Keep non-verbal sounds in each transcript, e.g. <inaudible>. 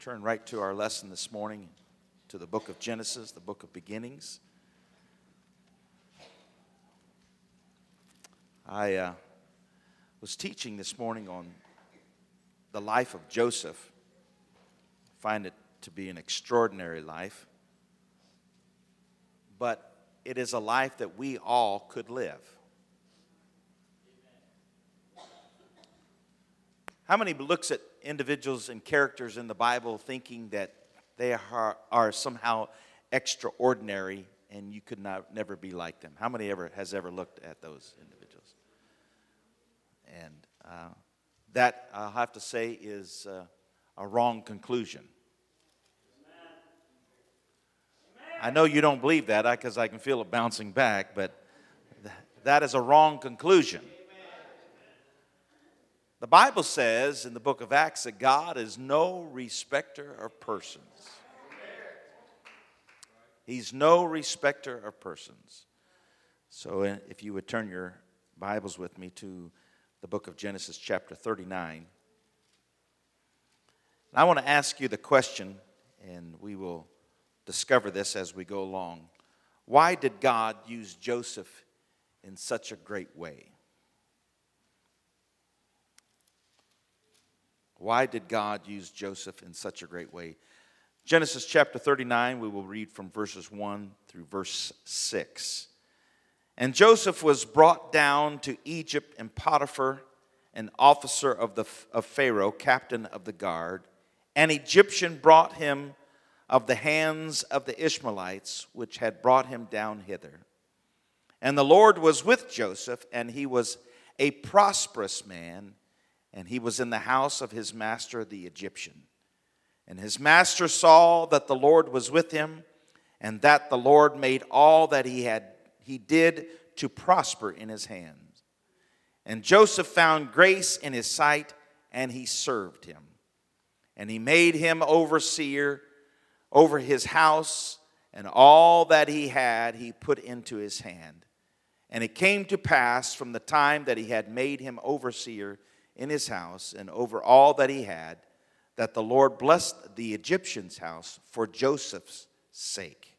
turn right to our lesson this morning, to the book of Genesis, the book of beginnings. I uh, was teaching this morning on the life of Joseph. I find it to be an extraordinary life, but it is a life that we all could live. How many looks at individuals and characters in the Bible thinking that they are, are somehow extraordinary and you could not, never be like them? How many ever has ever looked at those individuals? And uh, that, I'll have to say, is uh, a wrong conclusion. I know you don't believe that because I can feel it bouncing back, but th- that is a wrong conclusion. The Bible says in the book of Acts that God is no respecter of persons. He's no respecter of persons. So if you would turn your Bibles with me to the book of Genesis, chapter 39. I want to ask you the question, and we will discover this as we go along. Why did God use Joseph in such a great way? Why did God use Joseph in such a great way? Genesis chapter 39, we will read from verses 1 through verse 6. And Joseph was brought down to Egypt, and Potiphar, an officer of, the, of Pharaoh, captain of the guard, an Egyptian brought him of the hands of the Ishmaelites, which had brought him down hither. And the Lord was with Joseph, and he was a prosperous man and he was in the house of his master the Egyptian. And his master saw that the Lord was with him, and that the Lord made all that he had he did to prosper in his hands. And Joseph found grace in his sight, and he served him. And he made him overseer over his house, and all that he had he put into his hand. And it came to pass from the time that he had made him overseer in his house and over all that he had, that the Lord blessed the Egyptian's house for Joseph's sake.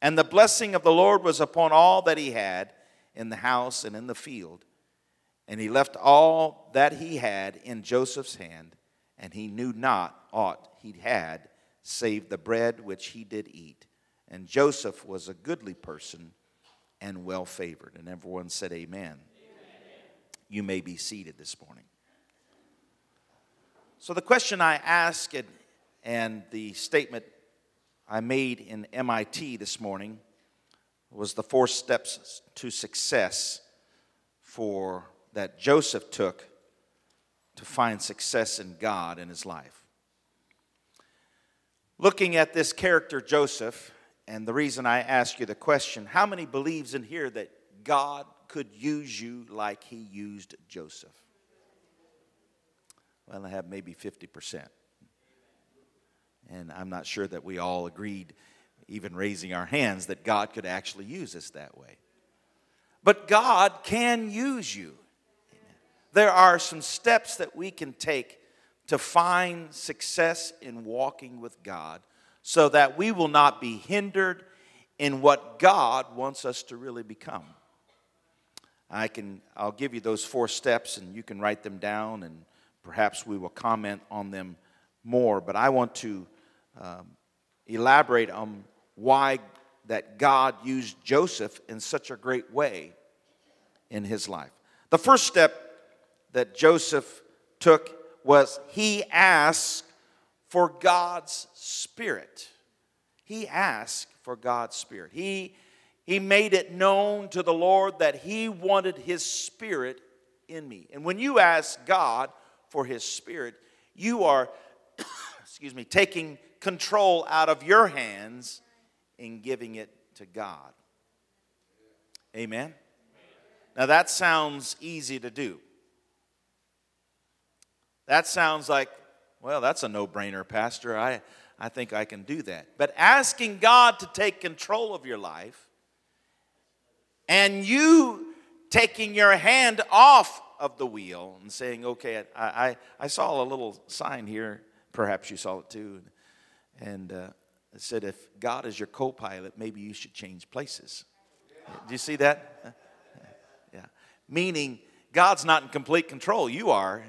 And the blessing of the Lord was upon all that he had in the house and in the field. And he left all that he had in Joseph's hand, and he knew not aught he had save the bread which he did eat. And Joseph was a goodly person and well favored. And everyone said, Amen. You may be seated this morning. So, the question I asked and, and the statement I made in MIT this morning was the four steps to success for that Joseph took to find success in God in his life. Looking at this character, Joseph, and the reason I ask you the question how many believes in here that God could use you like he used Joseph? Well, I have maybe 50%. And I'm not sure that we all agreed, even raising our hands, that God could actually use us that way. But God can use you. There are some steps that we can take to find success in walking with God so that we will not be hindered in what God wants us to really become. I can I'll give you those four steps and you can write them down and perhaps we will comment on them more, but I want to um, elaborate on why that God used Joseph in such a great way in his life. The first step that Joseph took was he asked for God's Spirit. He asked for God's Spirit. He, he made it known to the Lord that he wanted his Spirit in me. And when you ask God for his Spirit, you are, <coughs> excuse me, taking control out of your hands and giving it to God. Amen? Now that sounds easy to do. That sounds like, well, that's a no brainer, Pastor. I, I think I can do that. But asking God to take control of your life and you taking your hand off of the wheel and saying, okay, I, I, I saw a little sign here Perhaps you saw it too. And uh, it said, if God is your co pilot, maybe you should change places. Do you see that? <laughs> Yeah. Meaning, God's not in complete control. You are.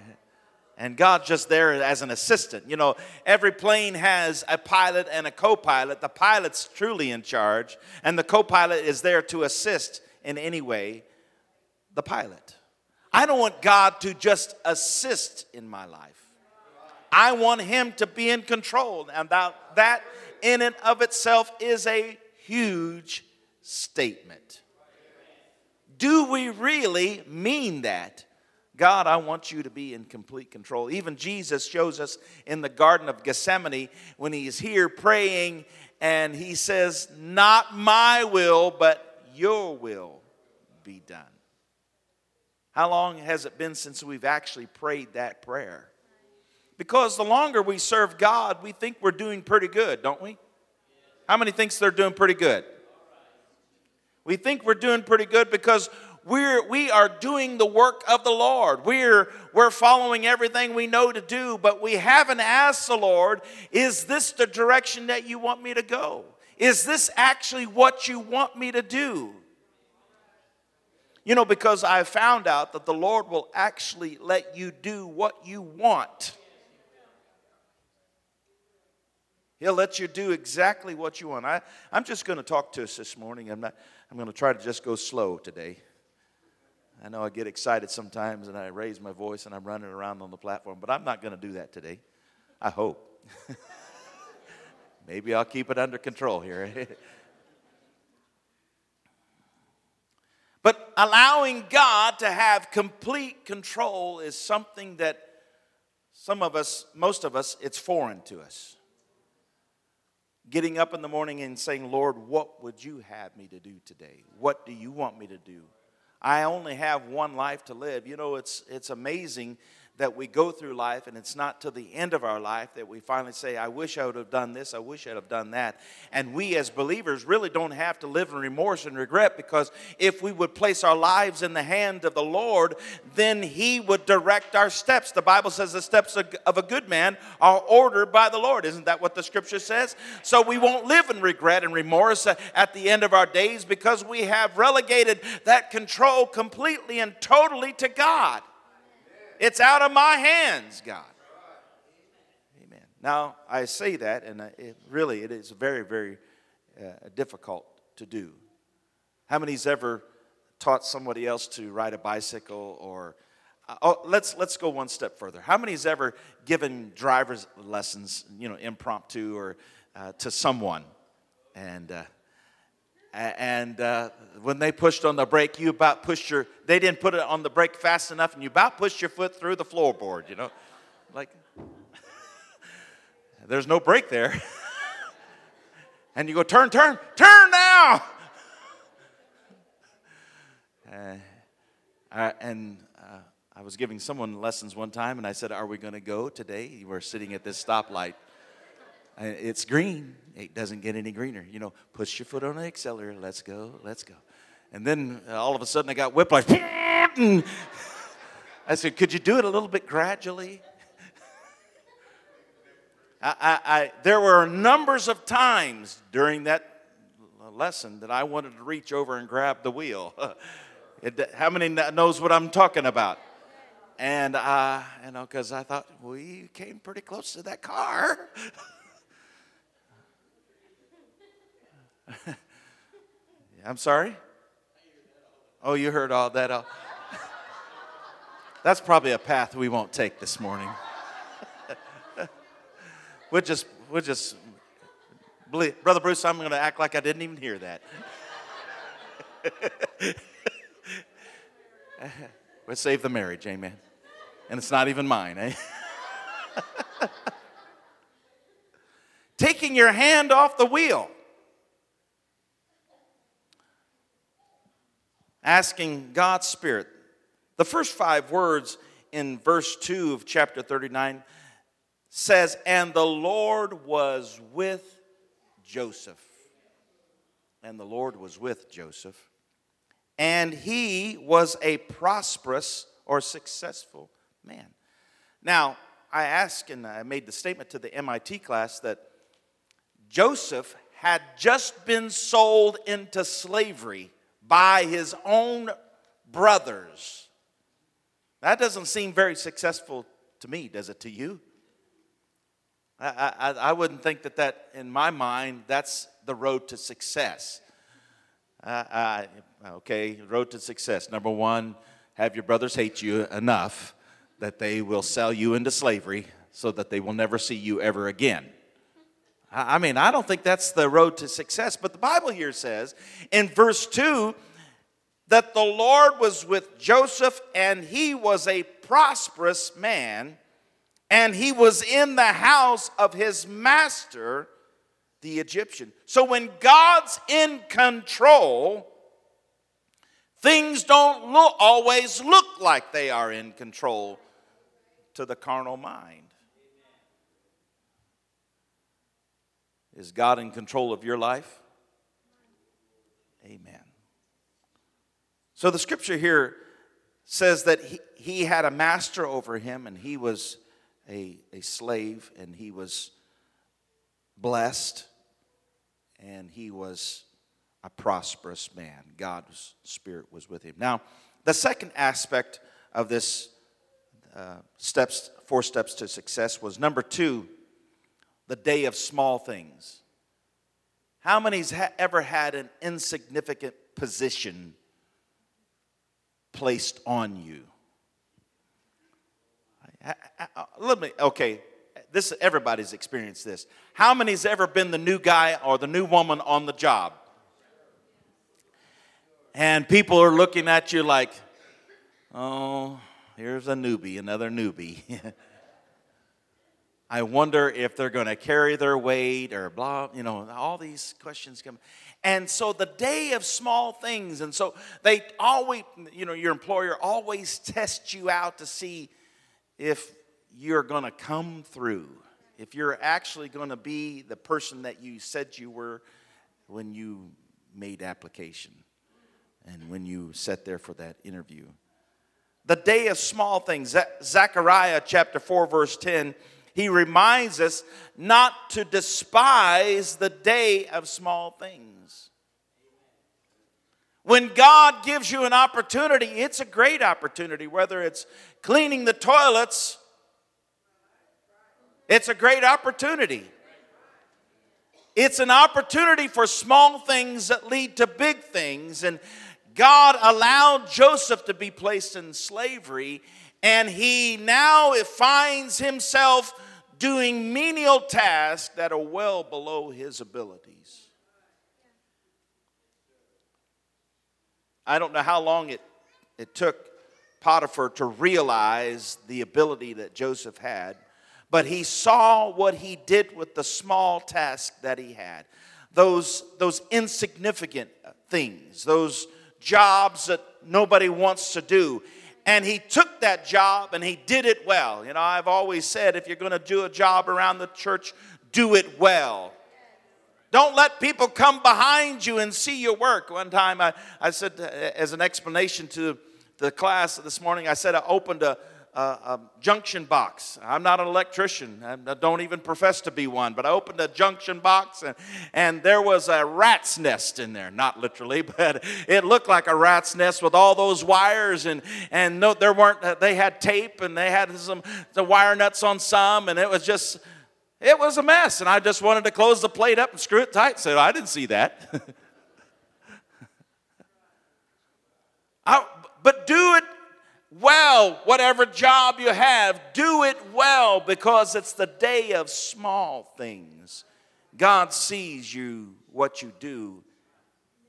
And God's just there as an assistant. You know, every plane has a pilot and a co pilot. The pilot's truly in charge, and the co pilot is there to assist in any way the pilot. I don't want God to just assist in my life. I want Him to be in control. And that, that in and of itself is a huge statement. Do we really mean that? God, I want you to be in complete control. Even Jesus shows us in the Garden of Gethsemane when he's here praying and he says, Not my will, but your will be done. How long has it been since we've actually prayed that prayer? Because the longer we serve God, we think we're doing pretty good, don't we? How many thinks they're doing pretty good? We think we're doing pretty good because we're we are doing the work of the Lord. We're we're following everything we know to do, but we haven't asked the Lord, is this the direction that you want me to go? Is this actually what you want me to do? You know, because I found out that the Lord will actually let you do what you want. He'll let you do exactly what you want. I, I'm just going to talk to us this morning. I'm, not, I'm going to try to just go slow today. I know I get excited sometimes and I raise my voice and I'm running around on the platform, but I'm not going to do that today. I hope. <laughs> Maybe I'll keep it under control here. <laughs> But allowing God to have complete control is something that some of us, most of us, it's foreign to us. Getting up in the morning and saying, Lord, what would you have me to do today? What do you want me to do? I only have one life to live. You know, it's, it's amazing that we go through life and it's not to the end of our life that we finally say, I wish I would have done this, I wish I'd have done that. And we as believers really don't have to live in remorse and regret because if we would place our lives in the hand of the Lord, then He would direct our steps. The Bible says the steps of a good man are ordered by the Lord. Isn't that what the scripture says? So we won't live in regret and remorse at the end of our days because we have relegated that control completely and totally to God. It's out of my hands, God. Amen. Now, I say that, and it really, it is very, very uh, difficult to do. How many's ever taught somebody else to ride a bicycle or uh, oh, let's let's go one step further. How many's ever given driver's lessons, you know, impromptu or uh, to someone, and uh, and uh, when they pushed on the brake, you about pushed your, they didn't put it on the brake fast enough, and you about pushed your foot through the floorboard, you know? Like, <laughs> there's no brake there. <laughs> and you go, turn, turn, turn now! <laughs> Uh, and uh, I was giving someone lessons one time, and I said, Are we going to go today? We're sitting at this stoplight. It's green. It doesn't get any greener. You know, push your foot on the accelerator. Let's go. Let's go. And then uh, all of a sudden I got whiplash. <laughs> I said, Could you do it a little bit gradually? <laughs> I, I, I, there were numbers of times during that lesson that I wanted to reach over and grab the wheel. <laughs> it, how many knows what I'm talking about? And uh, you know, because I thought we came pretty close to that car. <laughs> I'm sorry? Oh, you heard all that? <laughs> That's probably a path we won't take this morning. <laughs> we'll just, we'll just, believe. Brother Bruce, I'm going to act like I didn't even hear that. we'll save the marriage, amen. And it's not even mine, eh? Taking your hand off the wheel. Asking God's Spirit. The first five words in verse 2 of chapter 39 says, And the Lord was with Joseph. And the Lord was with Joseph. And he was a prosperous or successful man. Now, I asked and I made the statement to the MIT class that Joseph had just been sold into slavery by his own brothers. That doesn't seem very successful to me, does it to you? I, I, I wouldn't think that that, in my mind, that's the road to success. Uh, okay, road to success. Number one, have your brothers hate you enough that they will sell you into slavery so that they will never see you ever again. I mean, I don't think that's the road to success, but the Bible here says in verse 2 that the Lord was with Joseph and he was a prosperous man and he was in the house of his master, the Egyptian. So when God's in control, things don't look, always look like they are in control to the carnal mind. Is God in control of your life? Amen. So the scripture here says that he, he had a master over him and he was a, a slave and he was blessed and he was a prosperous man. God's Spirit was with him. Now, the second aspect of this uh, steps, four steps to success was number two, the day of small things. How many's ha- ever had an insignificant position placed on you? Uh, let me, okay, this everybody's experienced this. How many's ever been the new guy or the new woman on the job? And people are looking at you like, oh, Here's a newbie, another newbie. <laughs> I wonder if they're going to carry their weight or blah, you know, all these questions come. And so the day of small things, and so they always, you know, your employer always tests you out to see if you're going to come through, if you're actually going to be the person that you said you were when you made application and when you sat there for that interview the day of small things. Zechariah chapter 4, verse 10, he reminds us not to despise the day of small things. When God gives you an opportunity, it's a great opportunity, whether it's cleaning the toilets, it's a great opportunity. It's an opportunity for small things that lead to big things. And God allowed Joseph to be placed in slavery, and he now finds himself doing menial tasks that are well below his abilities. I don't know how long it, it took Potiphar to realize the ability that Joseph had, but he saw what he did with the small task that he had. Those, those insignificant things, those jobs that nobody wants to do. And he took that job and he did it well. You know, I've always said if you're going to do a job around the church, do it well. Don't let people come behind you and see your work. One time I, I said, as an explanation to the class this morning, I said I opened a, a, a, junction box. I'm not an electrician. I don't even profess to be one, but I opened a junction box and, and there was a rat's nest in there. Not literally, <laughs> but it looked like a rat's nest with all those wires and, and no, there weren't, uh, they had tape and they had some the wire nuts on some and it was just, it was a mess. And I just wanted to close the plate up and screw it tight. So I didn't see that. <laughs> I, but do it well, whatever job you have, do it well because it's the day of small things. God sees you, what you do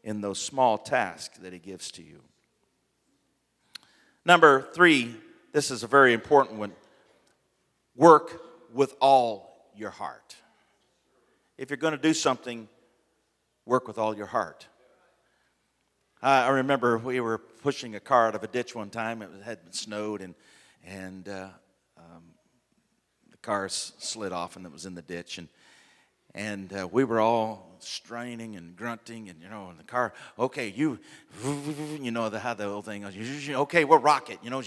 in those small tasks that He gives to you. Number three, this is a very important one work with all your heart. If you're going to do something, work with all your heart. I remember we were pushing a car out of a ditch one time. It had been snowed, and and uh, um, the car slid off, and it was in the ditch. And and uh, we were all straining and grunting and you know in the car okay you <laughs> you know the how the whole thing goes <laughs> okay we'll rock it you know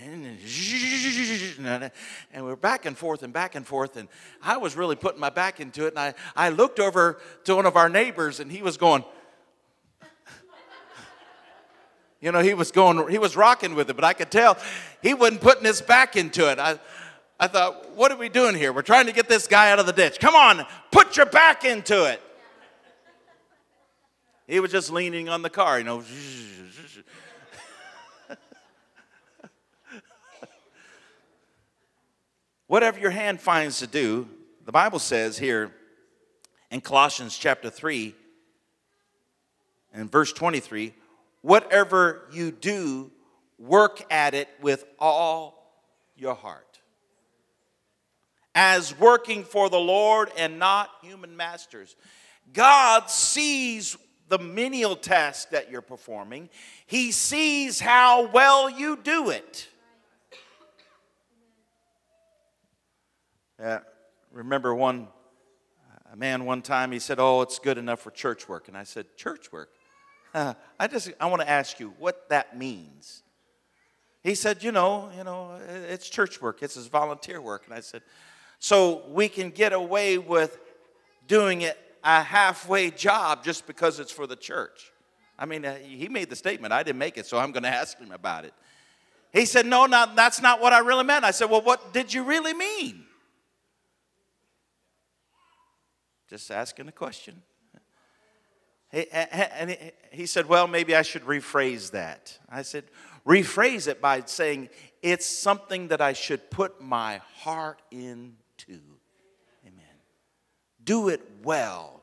<laughs> and we're back and forth and back and forth and i was really putting my back into it and i, I looked over to one of our neighbors and he was going you know he was going he was rocking with it but i could tell he wasn't putting his back into it i I thought, what are we doing here? We're trying to get this guy out of the ditch. Come on, put your back into it. He was just leaning on the car, you know. <laughs> Whatever your hand finds to do, the Bible says here in Colossians chapter 3 and verse 23 whatever you do, work at it with all your heart as working for the Lord and not human masters. God sees the menial task that you're performing, He sees how well you do it. Uh, remember one a man one time he said, "Oh, it's good enough for church work," and I said, "Church work? <laughs> I just I want to ask you what that means." He said, "You know, you know, it's church work. It's his volunteer work," and I said, so we can get away with doing it a halfway job just because it's for the church. I mean, uh, he made the statement. I didn't make it, so I'm going to ask him about it. He said, No, not, that's not what I really meant. I said, Well, what did you really mean? Just asking a question. And he said, Well, maybe I should rephrase that. I said, Rephrase it by saying, It's something that I should put my heart into. Amen. Do it well.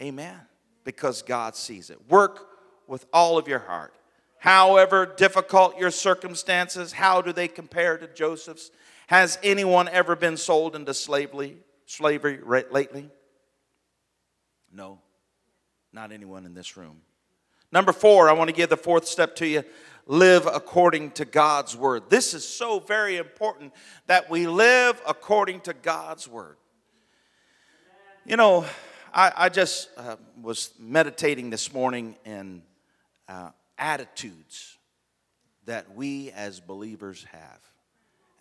Amen. Because God sees it. Work with all of your heart. However difficult your circumstances, how do they compare to Joseph's? Has anyone ever been sold into slavery, slavery lately? No, not anyone in this room. Number four, I want to give the fourth step to you live according to God's word. This is so very important that we live according to God's word. You know, I, I just uh, was meditating this morning in uh, attitudes that we as believers have.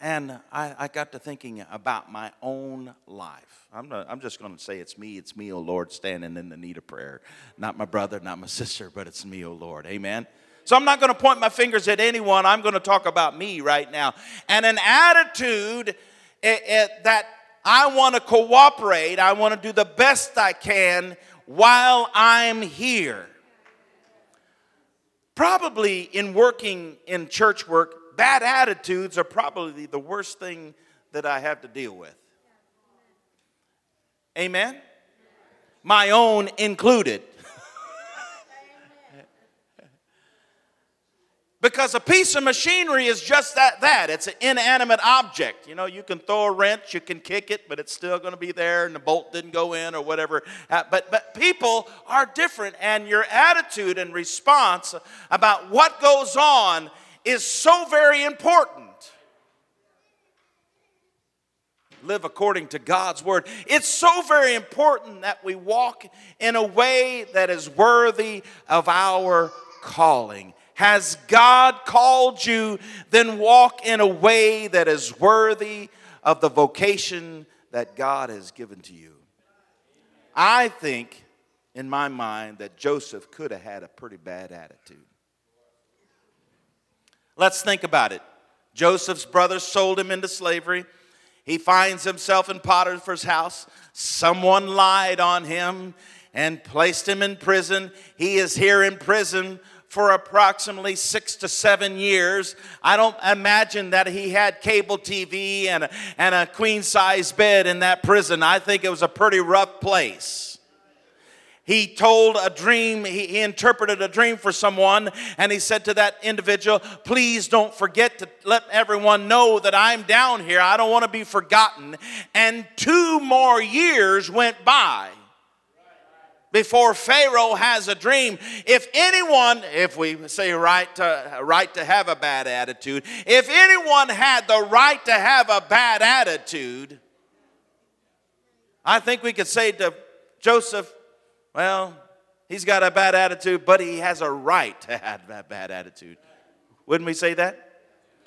And I, I, got to thinking about my own life. I'm, not, I'm just going to say it's me, it's me, O Lord, standing in the need of prayer. Not my brother, not my sister, but it's me, O Lord. Amen. So I'm not going to point my fingers at anyone. I'm going to talk about me right now. And an attitude it, it, that I want to cooperate, I want to do the best I can while I'm here. Probably in working in church work, bad attitudes are probably the worst thing that I have to deal with. Amen? My own included. <laughs> Because a piece of machinery is just that that. It's an inanimate object. You know, you can throw a wrench, you can kick it, but it's still going to be there and the bolt didn't go in or whatever. Uh, but but people are different and your attitude and response about what goes on is so very important. Live according to God's word. It's so very important that we walk in a way that is worthy of our calling has God called you? Then walk in a way that is worthy of the vocation that God has given to you. I think, in my mind, that Joseph could have had a pretty bad attitude. Let's think about it. Joseph's brothers sold him into slavery. He finds himself in Potiphar's house. Someone lied on him and placed him in prison. He is here in prison for approximately six to seven years. I don't imagine that he had cable TV and a, and a queen size bed in that prison. I think it was a pretty rough place. He told a dream, he, interpreted a dream for someone, and he said to that individual, Please don't forget to let everyone know that I'm down here. I don't want to be forgotten. And two more years went by before Pharaoh has a dream. If anyone, if we say right to, right to have a bad attitude, if anyone had the right to have a bad attitude, I think we could say to Joseph, well, he's got a bad attitude, but he has a right to have that bad attitude. Wouldn't we say that?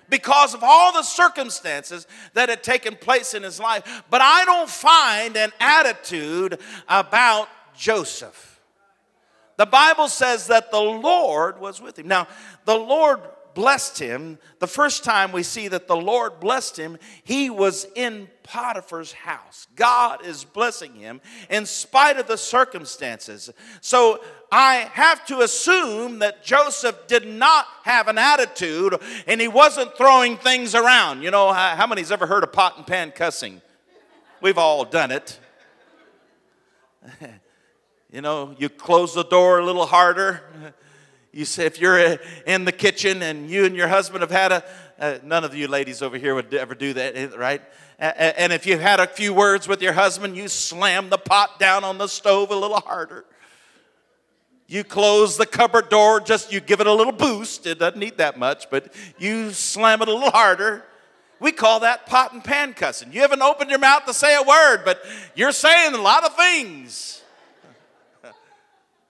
Because of all the circumstances that had taken place in his life. But I don't find an attitude about Joseph. The Bible says that the Lord was with him. Now, the Lord blessed him, the first time we see that the Lord blessed him, he was in Potiphar's house. God is blessing him in spite of the circumstances. So I have to assume that Joseph did not have an attitude and he wasn't throwing things around. You know, how many's ever heard of pot and pan cussing? We've all done it. <laughs> you know, you close the door a little harder you say if you're uh, in the kitchen and you and your husband have had a, uh, none of you ladies over here would ever do that, eh, right? And if you've had a few words with your husband, you slam the pot down on the stove a little harder. You close the cupboard door, just you give it a little boost. It doesn't need that much, but you slam it a little harder. We call that pot and pan cussing. You haven't opened your mouth to say a word, but you're saying a lot of things.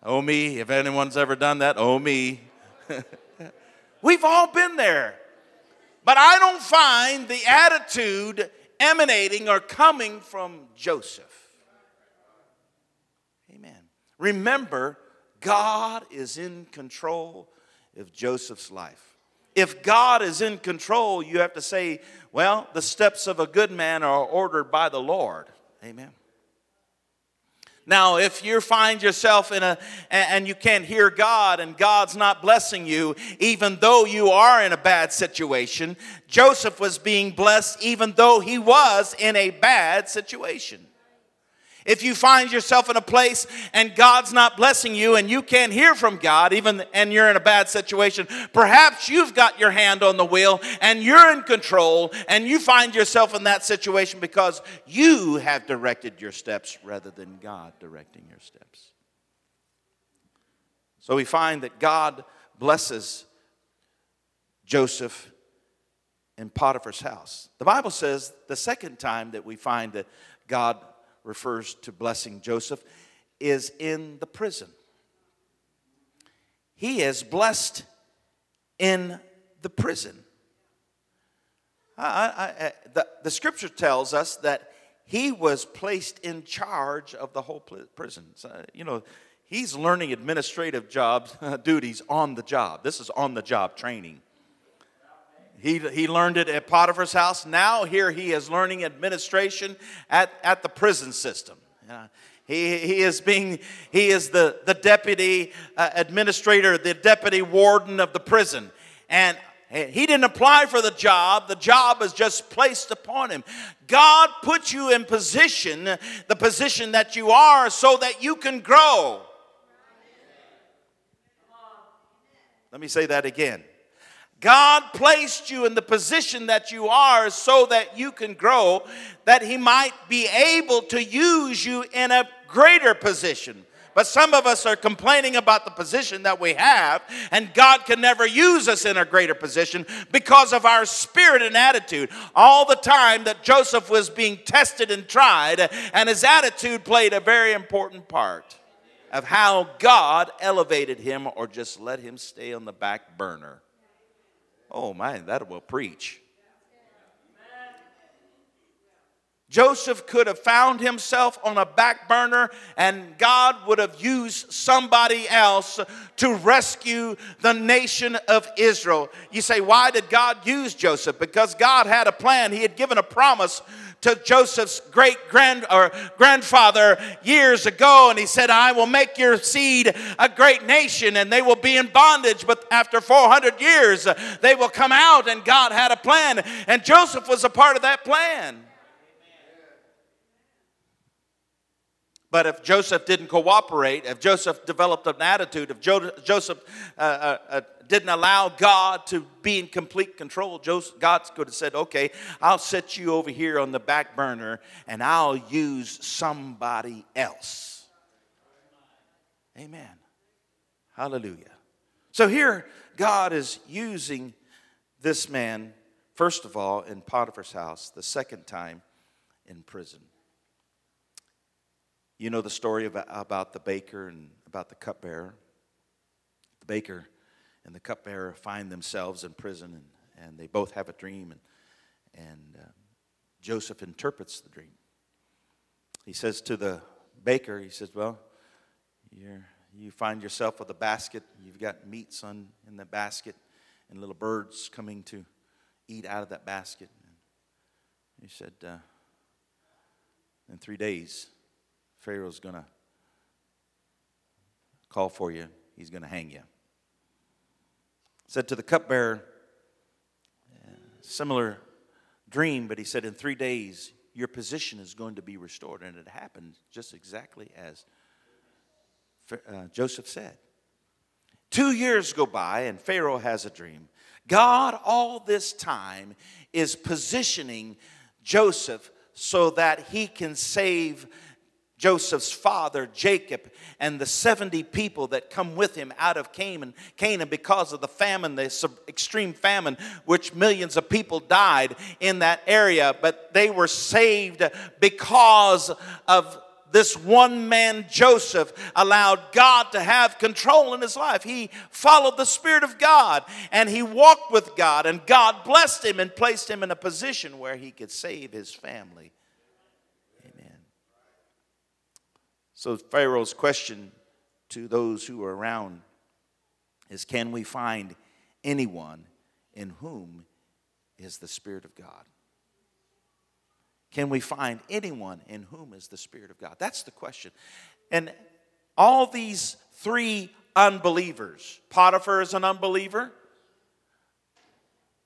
Oh, me. If anyone's ever done that, oh, me. <laughs> We've all been there. But I don't find the attitude emanating or coming from Joseph. Amen. Remember, God is in control of Joseph's life. If God is in control, you have to say, well, the steps of a good man are ordered by the Lord. Amen. Now, if you find yourself in a, and you can't hear God and God's not blessing you, even though you are in a bad situation, Joseph was being blessed even though he was in a bad situation. If you find yourself in a place and God's not blessing you and you can't hear from God, even and you're in a bad situation, perhaps you've got your hand on the wheel and you're in control and you find yourself in that situation because you have directed your steps rather than God directing your steps. So we find that God blesses Joseph in Potiphar's house. The Bible says the second time that we find that God refers to blessing Joseph, is in the prison. He is blessed in the prison. I, I, the, the scripture tells us that he was placed in charge of the whole prison. So, you know, he's learning administrative jobs, <laughs> duties on the job. This is on the job training. He, he learned it at Potiphar's house. Now, here he is learning administration at, at the prison system. Uh, he, he is being he is the, the deputy uh, administrator, the deputy warden of the prison. And he didn't apply for the job, the job is just placed upon him. God put you in position, the position that you are, so that you can grow. Let me say that again. God placed you in the position that you are so that you can grow, that He might be able to use you in a greater position. But some of us are complaining about the position that we have, and God can never use us in a greater position because of our spirit and attitude. All the time that Joseph was being tested and tried, and his attitude played a very important part of how God elevated him or just let him stay on the back burner. Oh man, that will preach. Joseph could have found himself on a back burner, and God would have used somebody else to rescue the nation of Israel. You say, why did God use Joseph? Because God had a plan. He had given a promise to Joseph's great grand or grandfather years ago, and he said, I will make your seed a great nation, and they will be in bondage, but after 400 years, they will come out, and God had a plan, and Joseph was a part of that plan. But if Joseph didn't cooperate, if Joseph developed an attitude, if Joseph uh, uh, uh, didn't allow God to be in complete control, God could have said, okay, I'll set you over here on the back burner and I'll use somebody else. Amen. Hallelujah. So here, God is using this man, first of all, in Potiphar's house, the second time in prison. You know the story about the baker and about the cupbearer. The baker and the cupbearer find themselves in prison, and, and they both have a dream, and, and uh, Joseph interprets the dream. He says to the baker, he says, Well, you're, you find yourself with a basket, you've got meats on, in the basket, and little birds coming to eat out of that basket. And he said, uh, In three days, Pharaoh's going to call for you, he's going to hang you. Said to the cupbearer, similar dream, but he said, In three days, your position is going to be restored. And it happened just exactly as uh, Joseph said. Two years go by, and Pharaoh has a dream. God, all this time, is positioning Joseph so that he can save Joseph's father, Jacob, and the 70 people that come with him out of Canaan, Canaan because of the famine, the extreme famine, which millions of people died in that area, but they were saved because of this one man, Joseph, allowed God to have control in his life. He followed the Spirit of God and he walked with God, and God blessed him and placed him in a position where he could save his family. Amen. So, Pharaoh's question to those who are around is Can we find anyone in whom is the Spirit of God? Can we find anyone in whom is the Spirit of God? That's the question. And all these three unbelievers Potiphar is an unbeliever,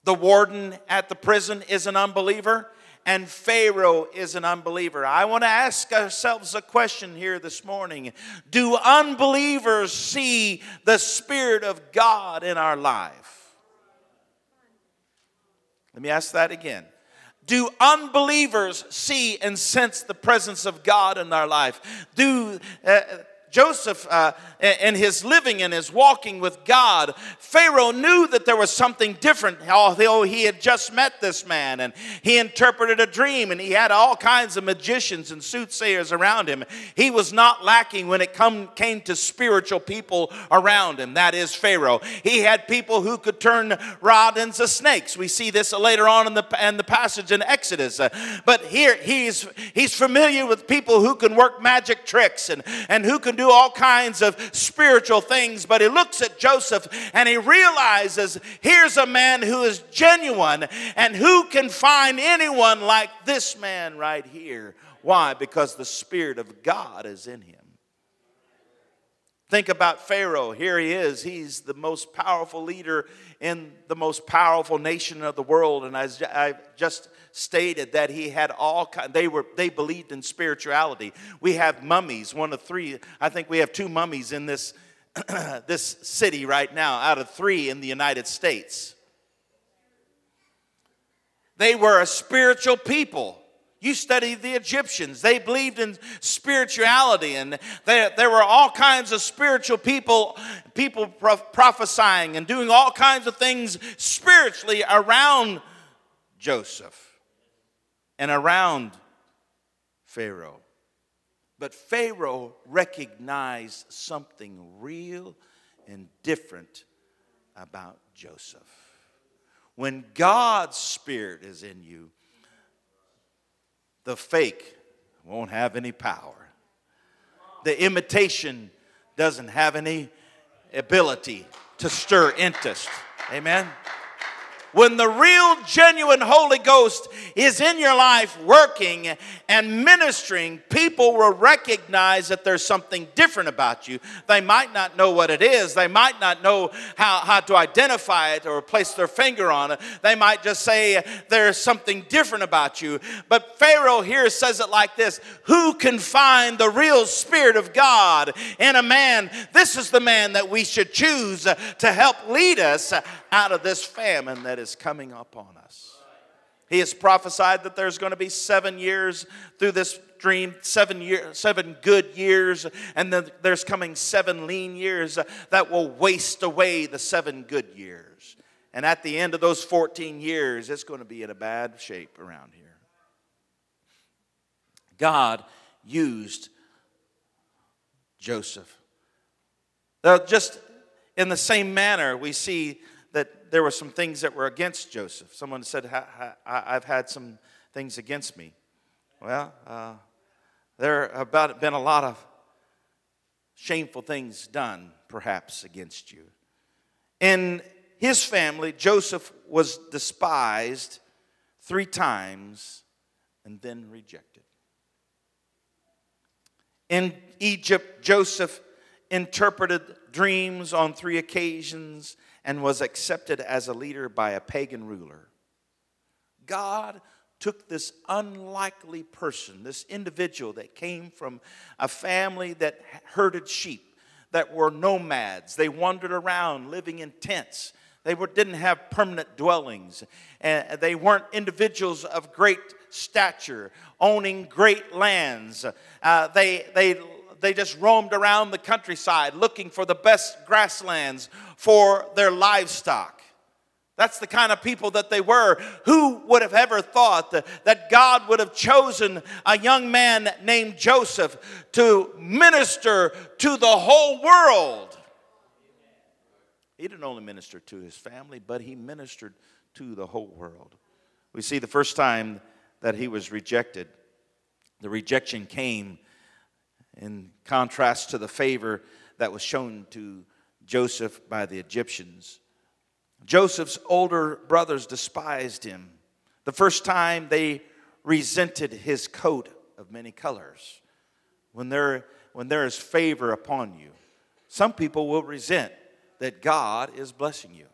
the warden at the prison is an unbeliever, and Pharaoh is an unbeliever. I want to ask ourselves a question here this morning Do unbelievers see the Spirit of God in our life? Let me ask that again do unbelievers see and sense the presence of God in their life? Do uh, Joseph, uh, in his living and his walking with God, Pharaoh knew that there was something different, although he had just met this man and he interpreted a dream and he had all kinds of magicians and soothsayers around him. He was not lacking when it come, came to spiritual people around him, that is Pharaoh. He had people who could turn rod into snakes. We see this later on in the, in the passage in Exodus. Uh, but here he's, he's familiar with people who can work magic tricks and, and who can do do all kinds of spiritual things, but he looks at Joseph and he realizes here's a man who is genuine, and who can find anyone like this man right here? Why? Because the Spirit of God is in him. Think about Pharaoh. Here he is. He's the most powerful leader in the most powerful nation of the world. And I just stated that he had all kind, they were they believed in spirituality. We have mummies, one of three. I think we have two mummies in this <clears throat> this city right now out of 3 in the United States. They were a spiritual people. You study the Egyptians. They believed in spirituality, and there, there were all kinds of spiritual people, people prophesying and doing all kinds of things spiritually around Joseph and around Pharaoh. But Pharaoh recognized something real and different about Joseph. When God's Spirit is in you, the fake won't have any power. The imitation doesn't have any ability to stir interest. Amen when the real, genuine Holy Ghost is in your life working and ministering, people will recognize that there's something different about you. They might not know what it is, they might not know how, how to identify it or place their finger on it. They might just say there's something different about you. But Pharaoh here says it like this Who can find the real Spirit of God in a man? This is the man that we should choose to help lead us out of this famine that is coming upon us. He has prophesied that there's going to be seven years through this dream, seven years, seven good years, and then there's coming seven lean years that will waste away the seven good years. And at the end of those 14 years, it's going to be in a bad shape around here. God used Joseph. Now, just in the same manner, we see there were some things that were against Joseph. Someone said, I've had some things against me. Well, uh, there have been a lot of shameful things done, perhaps, against you. In his family, Joseph was despised three times and then rejected. In Egypt, Joseph interpreted dreams on three occasions and was accepted as a leader by a pagan ruler. God took this unlikely person, this individual that came from a family that herded sheep, that were nomads. They wandered around living in tents. They were, didn't have permanent dwellings. And they weren't individuals of great stature, owning great lands. Uh, they, they, they just roamed around the countryside looking for the best grasslands for their livestock. That's the kind of people that they were. Who would have ever thought that, God would have chosen a young man named Joseph to minister to the whole world? He didn't only minister to his family, but he ministered to the whole world. We see the first time that he was rejected, the rejection came in contrast to the favor that was shown to Joseph by the Egyptians. Joseph's older brothers despised him. The first time they resented his coat of many colors. When there, when there is favor upon you, some people will resent that God is blessing you.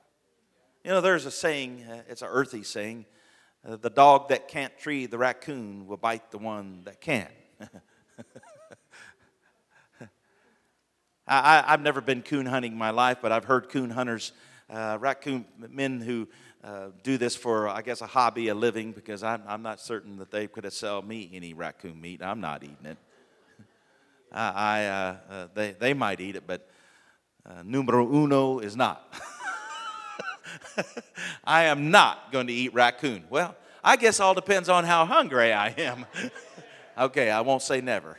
You know, there's a saying, uh, it's an earthy saying uh, the dog that can't tree the raccoon will bite the one that can. <laughs> I, have never been coon hunting in my life, but I've heard coon hunters uh, raccoon men who uh, do this for, I guess, a hobby, a living, because I'm, I'm not certain that they could have sell me any raccoon meat. I'm not eating it. <laughs> I, I uh, uh, they, they might eat it, but uh, numero uno is not. <laughs> I am not going to eat raccoon. Well, I guess all depends on how hungry I am. <laughs> okay, I won't say never.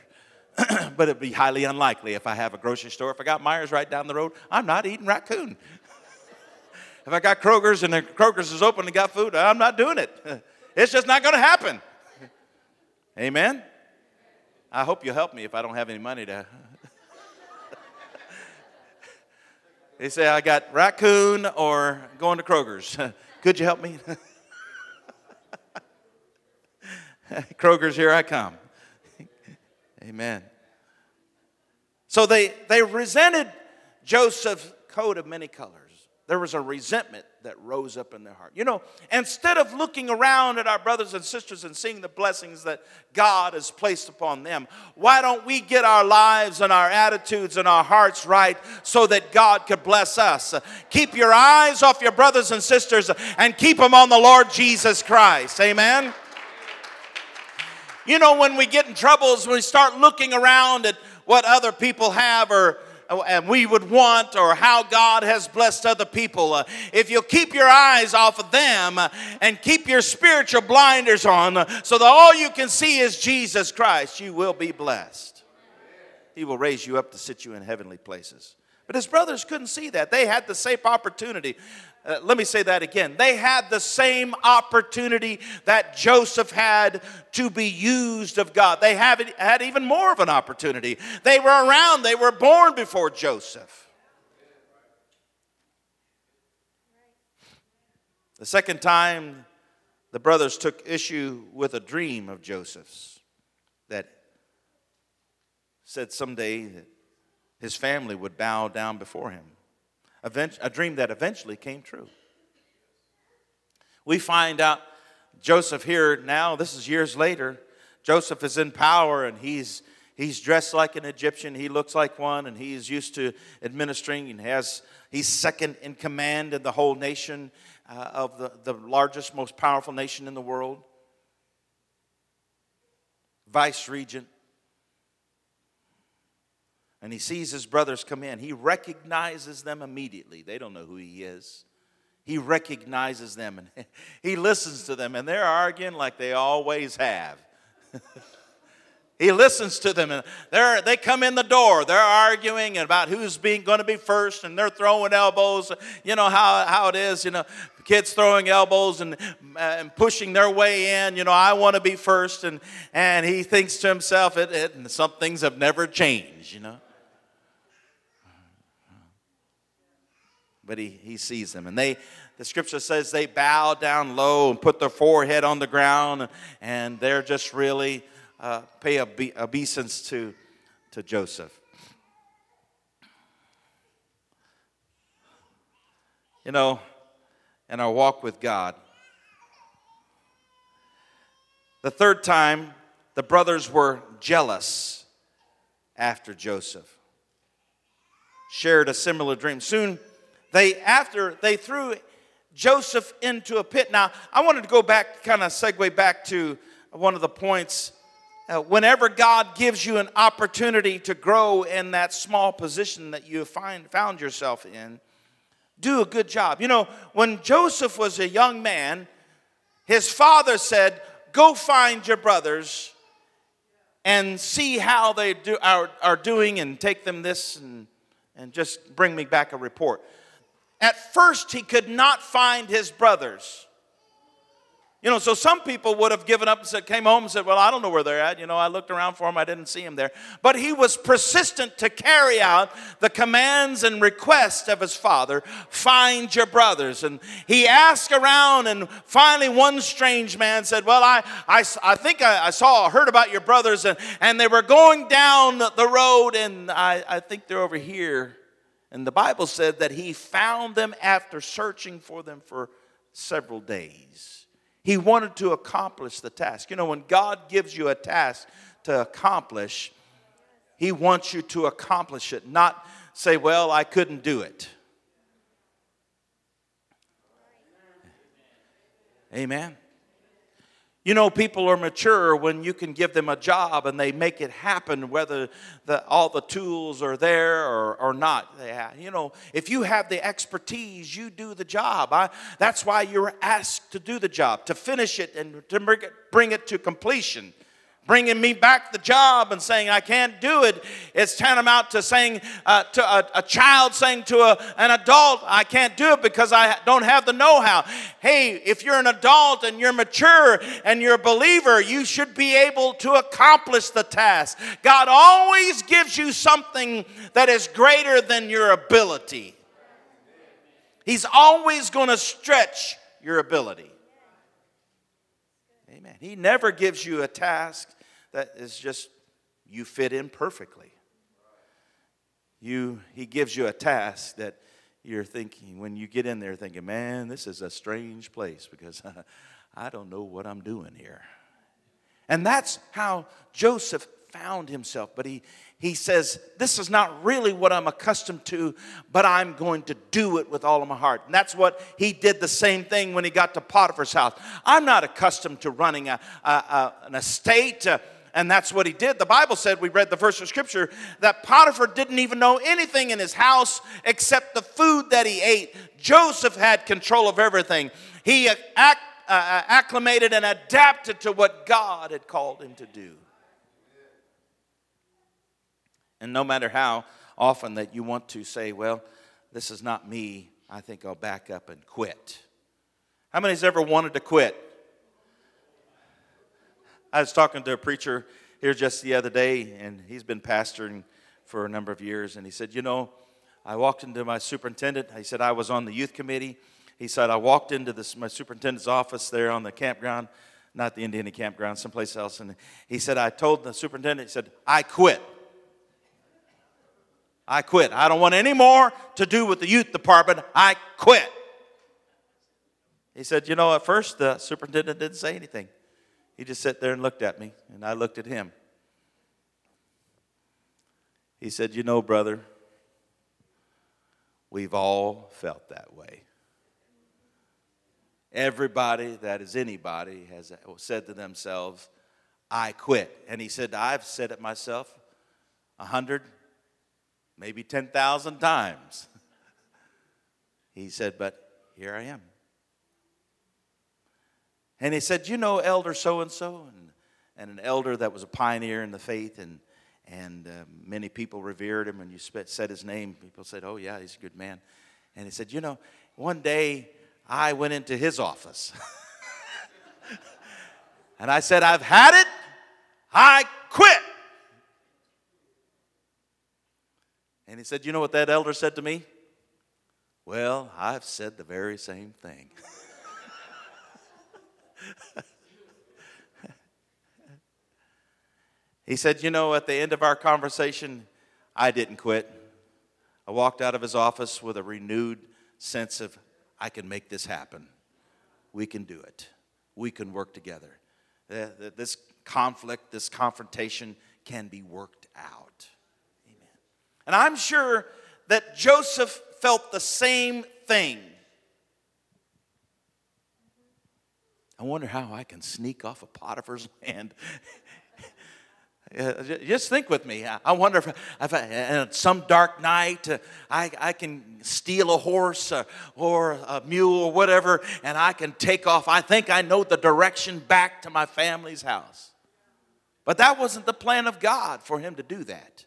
<clears throat> but it'd be highly unlikely if I have a grocery store. If I got Meijer's right down the road, I'm not eating raccoon. <laughs> If I got Kroger's and the Kroger's is open and got food, I'm not doing it. <laughs> It's just not going to happen. <laughs> Amen? I hope you'll help me if I don't have any money to. they say I got raccoon or going to Kroger's. Could you help me? Kroger's, here I come. Amen. So they, they resented Joseph's coat of many colors there was a resentment that rose up in their heart. You know, instead of looking around at our brothers and sisters and seeing the blessings that God has placed upon them, why don't we get our lives and our attitudes and our hearts right so that God could bless us? Keep your eyes off your brothers and sisters and keep them on the Lord Jesus Christ. Amen. You know, when we get in troubles, when we start looking around at what other people have or and we would want or how God has blessed other people. Uh, if you'll keep your eyes off of them uh, and keep your spiritual blinders on uh, so that all you can see is Jesus Christ, you will be blessed. He will raise you up to sit you in heavenly places. But his brothers couldn't see that. They had the same opportunity. Uh, let me say that again. They had the same opportunity that Joseph had to be used of God. They have, had even more of an opportunity. They were around, they were born before Joseph. The second time, the brothers took issue with a dream of Joseph's that said someday that his family would bow down before him. A dream that eventually came true. We find out Joseph here now, this is years later. Joseph is in power and he's, he's dressed like an Egyptian. He looks like one and he's used to administering and has, he's second in command in the whole nation uh, of the, the largest, most powerful nation in the world. Vice regent and he sees his brothers come in. He recognizes them immediately. They don't know who he is. He recognizes them and <laughs> he listens to them, and they're arguing like they always have. <laughs> He listens to them, and they they come in the door. They're arguing about who's being going to be first, and they're throwing elbows. You know how, how it is. You know, kids throwing elbows and, and pushing their way in. You know, I want to be first, and and he thinks to himself, it, it some things have never changed. You know. But he, he sees them, and they the scripture says they bow down low and put their forehead on the ground, and they're just really uh, pay obe- obeisance to, to Joseph. You know, in our walk with God, the third time, the brothers were jealous after Joseph. Shared a similar dream. Soon, they after they threw Joseph into a pit. Now, I wanted to go back, kind of segue back to one of the points. Uh, whenever God gives you an opportunity to grow in that small position that you find, found yourself in, do a good job. You know, when Joseph was a young man, his father said, Go find your brothers and see how they do, are, are doing and take them this and, and just bring me back a report. At first, he could not find his brothers. You know, so some people would have given up and said, came home and said, Well, I don't know where they're at. You know, I looked around for them, I didn't see them there. But he was persistent to carry out the commands and requests of his father find your brothers. And he asked around, and finally, one strange man said, Well, I, I, I think I, I saw, heard about your brothers, and, and they were going down the road, and I, I think they're over here. And the Bible said that he found them after searching for them for several days. He wanted to accomplish the task. You know, when God gives you a task to accomplish, he wants you to accomplish it, not say, Well, I couldn't do it. Amen. You know, people are mature when you can give them a job and they make it happen, whether the, all the tools are there or, or not. Yeah, you know, if you have the expertise, you do the job. I, that's why you're asked to do the job, to finish it and to bring it, bring it to completion bringing me back the job and saying I can't do it. It's tantamount to saying uh, to a, a, child saying to a, an adult, I can't do it because I don't have the know how. Hey, if you're an adult and you're mature and you're a believer, you should be able to accomplish the task. God always gives you something that is greater than your ability. He's always going to stretch your ability. Amen. He never gives you a task that is just you fit in perfectly. You, he gives you a task that you're thinking, when you get in there, thinking, man, this is a strange place because <laughs> I don't know what I'm doing here. And that's how Joseph found himself. But he, he says, This is not really what I'm accustomed to, but I'm going to do it with all of my heart. And that's what he did the same thing when he got to Potiphar's house. I'm not accustomed to running a, a, a an estate. Uh, and that's what he did. The Bible said, we read the verse of scripture, that Potiphar didn't even know anything in his house except the food that he ate. Joseph had control of everything. He uh, acclimated and adapted to what God had called him to do. And no matter how often that you want to say, well, this is not me, I think I'll back up and quit. How many's ever wanted to quit? I was talking to a preacher here just the other day, and he's been pastoring for a number of years. And he said, You know, I walked into my superintendent. He said, I was on the youth committee. He said, I walked into this, my superintendent's office there on the campground, not the Indiana campground, someplace else. And he said, I told the superintendent, he said, I quit. I quit. I don't want any more to do with the youth department. I quit. He said, You know, at first the superintendent didn't say anything. He just sat there and looked at me, and I looked at him. He said, You know, brother, we've all felt that way. Everybody that is anybody has said to themselves, I quit. And he said, I've said it myself a hundred, maybe 10,000 times. <laughs> he said, But here I am. And he said, You know, Elder so and so? and an elder that was a pioneer in the faith, and, and uh, many people revered him. And you said his name, people said, Oh, yeah, he's a good man. And he said, You know, one day I went into his office. <laughs> and I said, I've had it, I quit. And he said, You know what that elder said to me? Well, I've said the very same thing. <laughs> <laughs> he said, You know, at the end of our conversation, I didn't quit. I walked out of his office with a renewed sense of, I can make this happen. We can do it. We can work together. Uh, this conflict, this confrontation can be worked out. Amen. And I'm sure that Joseph felt the same thing. I wonder how I can sneak off of Potiphar's <laughs> land. <laughs> Just think with me. I wonder if, if I, some dark night uh, I, I can steal a horse uh, or a mule or whatever and I can take off. I think I know the direction back to my family's house. But that wasn't the plan of God for him to do that.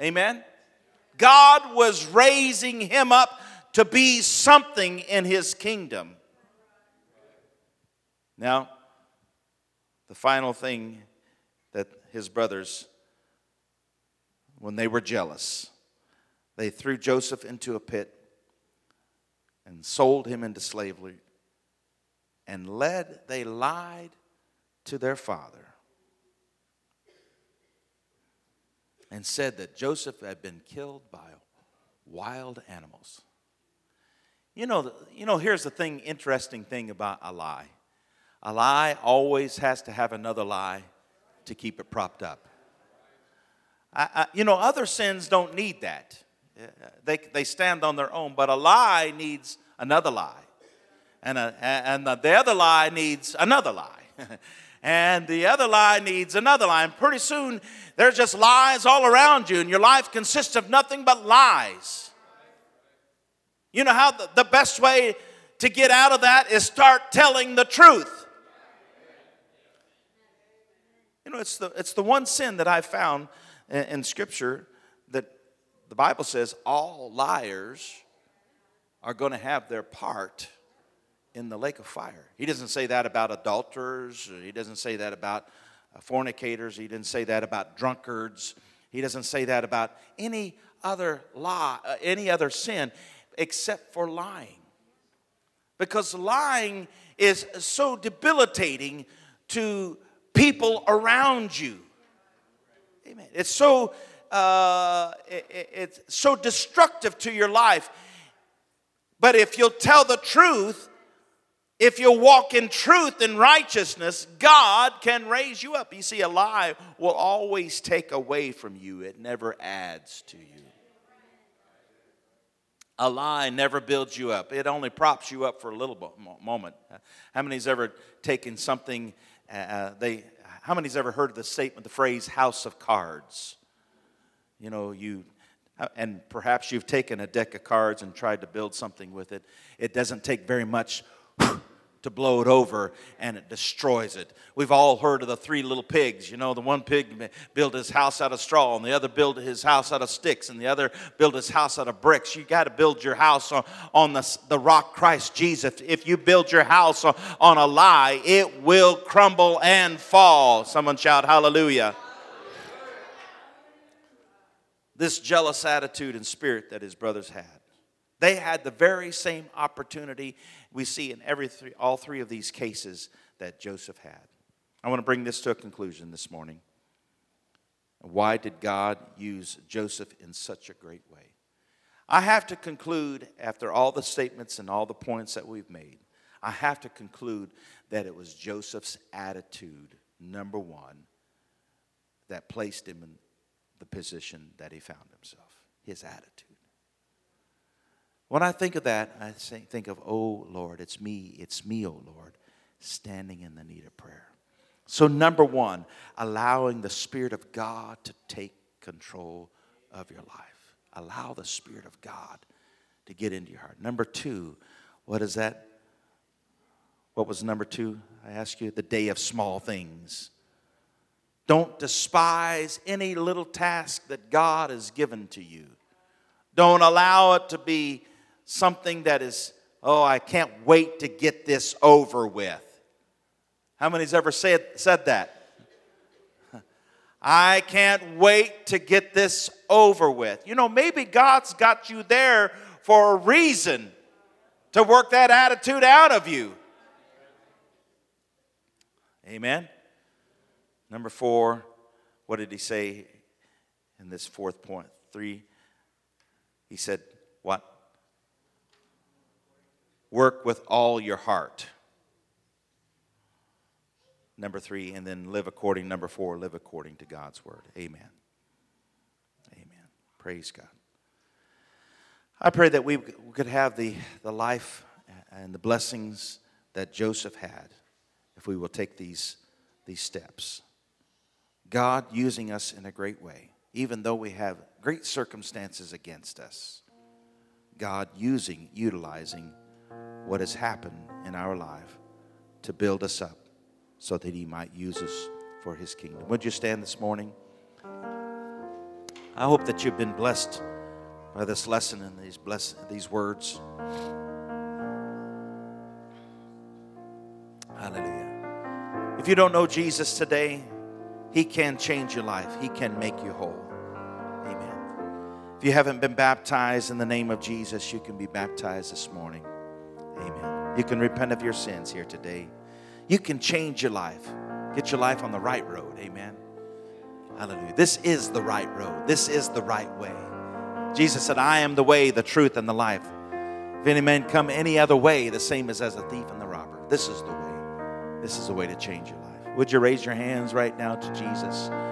Amen? God was raising him up to be something in his kingdom. Now, the final thing that his brothers, when they were jealous, they threw Joseph into a pit and sold him into slavery and led, they lied to their father and said that Joseph had been killed by wild animals. You know, you know, here's the thing, interesting thing about a lie. A lie always has to have another lie to keep it propped up. I, I, you know, other sins don't need that. They, they stand on their own, but a lie needs another lie. And, a, and the, the other lie needs another lie. <laughs> and the other lie needs another lie. And pretty soon, there's just lies all around you, and your life consists of nothing but lies. You know how the, the best way to get out of that is start telling the truth. You know, it's the, it's the one sin that I found in, in Scripture that the Bible says all liars are going to have their part in the lake of fire. He doesn't say that about adulterers, he doesn't say that about uh, fornicators, he didn't say that about drunkards, he doesn't say that about any other lie, uh, any other sin except for lying. Because lying is so debilitating to people around you. Amen. It's so uh, it, it's so destructive to your life. But if you'll tell the truth, if you walk in truth and righteousness, God can raise you up. You see, a lie will always take away from you, it never adds to you. A lie never builds you up, it only props you up for a little moment. How many's ever taken something, uh, they, how many's ever heard of the statement, the phrase house of cards? You know, you and perhaps you've taken a deck of cards and tried to build something with it. It doesn't take very much to blow it over and it destroys it. We've all heard of the three little pigs. You know, the one pig built his house out of straw, and the other built his house out of sticks, and the other built his house out of bricks. You got to build your house on, on the, the rock Christ Jesus. If you build your house on, on a lie, it will crumble and fall. Someone shout hallelujah. This jealous attitude and spirit that his brothers had. They had the very same opportunity we see in every three, all three of these cases that Joseph had. I want to bring this to a conclusion this morning. Why did God use Joseph in such a great way? I have to conclude, after all the statements and all the points that we've made, I have to conclude that it was Joseph's attitude, number one, that placed him in the position that he found himself. His attitude. When I think of that, I think of, oh Lord, it's me, it's me, oh Lord, standing in the need of prayer. So, number one, allowing the Spirit of God to take control of your life. Allow the Spirit of God to get into your heart. Number two, what is that? What was number two? I ask you, the day of small things. Don't despise any little task that God has given to you. Don't allow it to be something that is, oh, I can't wait to get this over with. How many's ever said, said that? <laughs> I can't wait to get this over with. You know, maybe God's got you there for a reason to work that attitude out of you. Amen. Number four, what did he say in this fourth point? Three, he said, What? Work with all your heart. Number three, and then live according, number four, live according to God's word. Amen. Amen. Praise God. I pray that we could have the, the life and the blessings that Joseph had if we will take these, these steps. God using us in a great way, even though we have great circumstances against us. God using, utilizing what has happened in our life to build us up so that He might use us for His kingdom. Would you stand this morning? I hope that you've been blessed by this lesson and these bless these words. Hallelujah. If you don't know Jesus today, He can change your life. He can make you whole. Amen. If you haven't been baptized in the name of Jesus, you can be baptized this morning. Amen. You can repent of your sins here today. You can change your life. Get your life on the right road. Amen. Hallelujah. This is the right road. This is the right way. Jesus said, I am the way, the truth, and the life. If any man come any other way, the same is as a thief and the robber. This is the way. This is the way to change your life. Would you raise your hands right now to Jesus?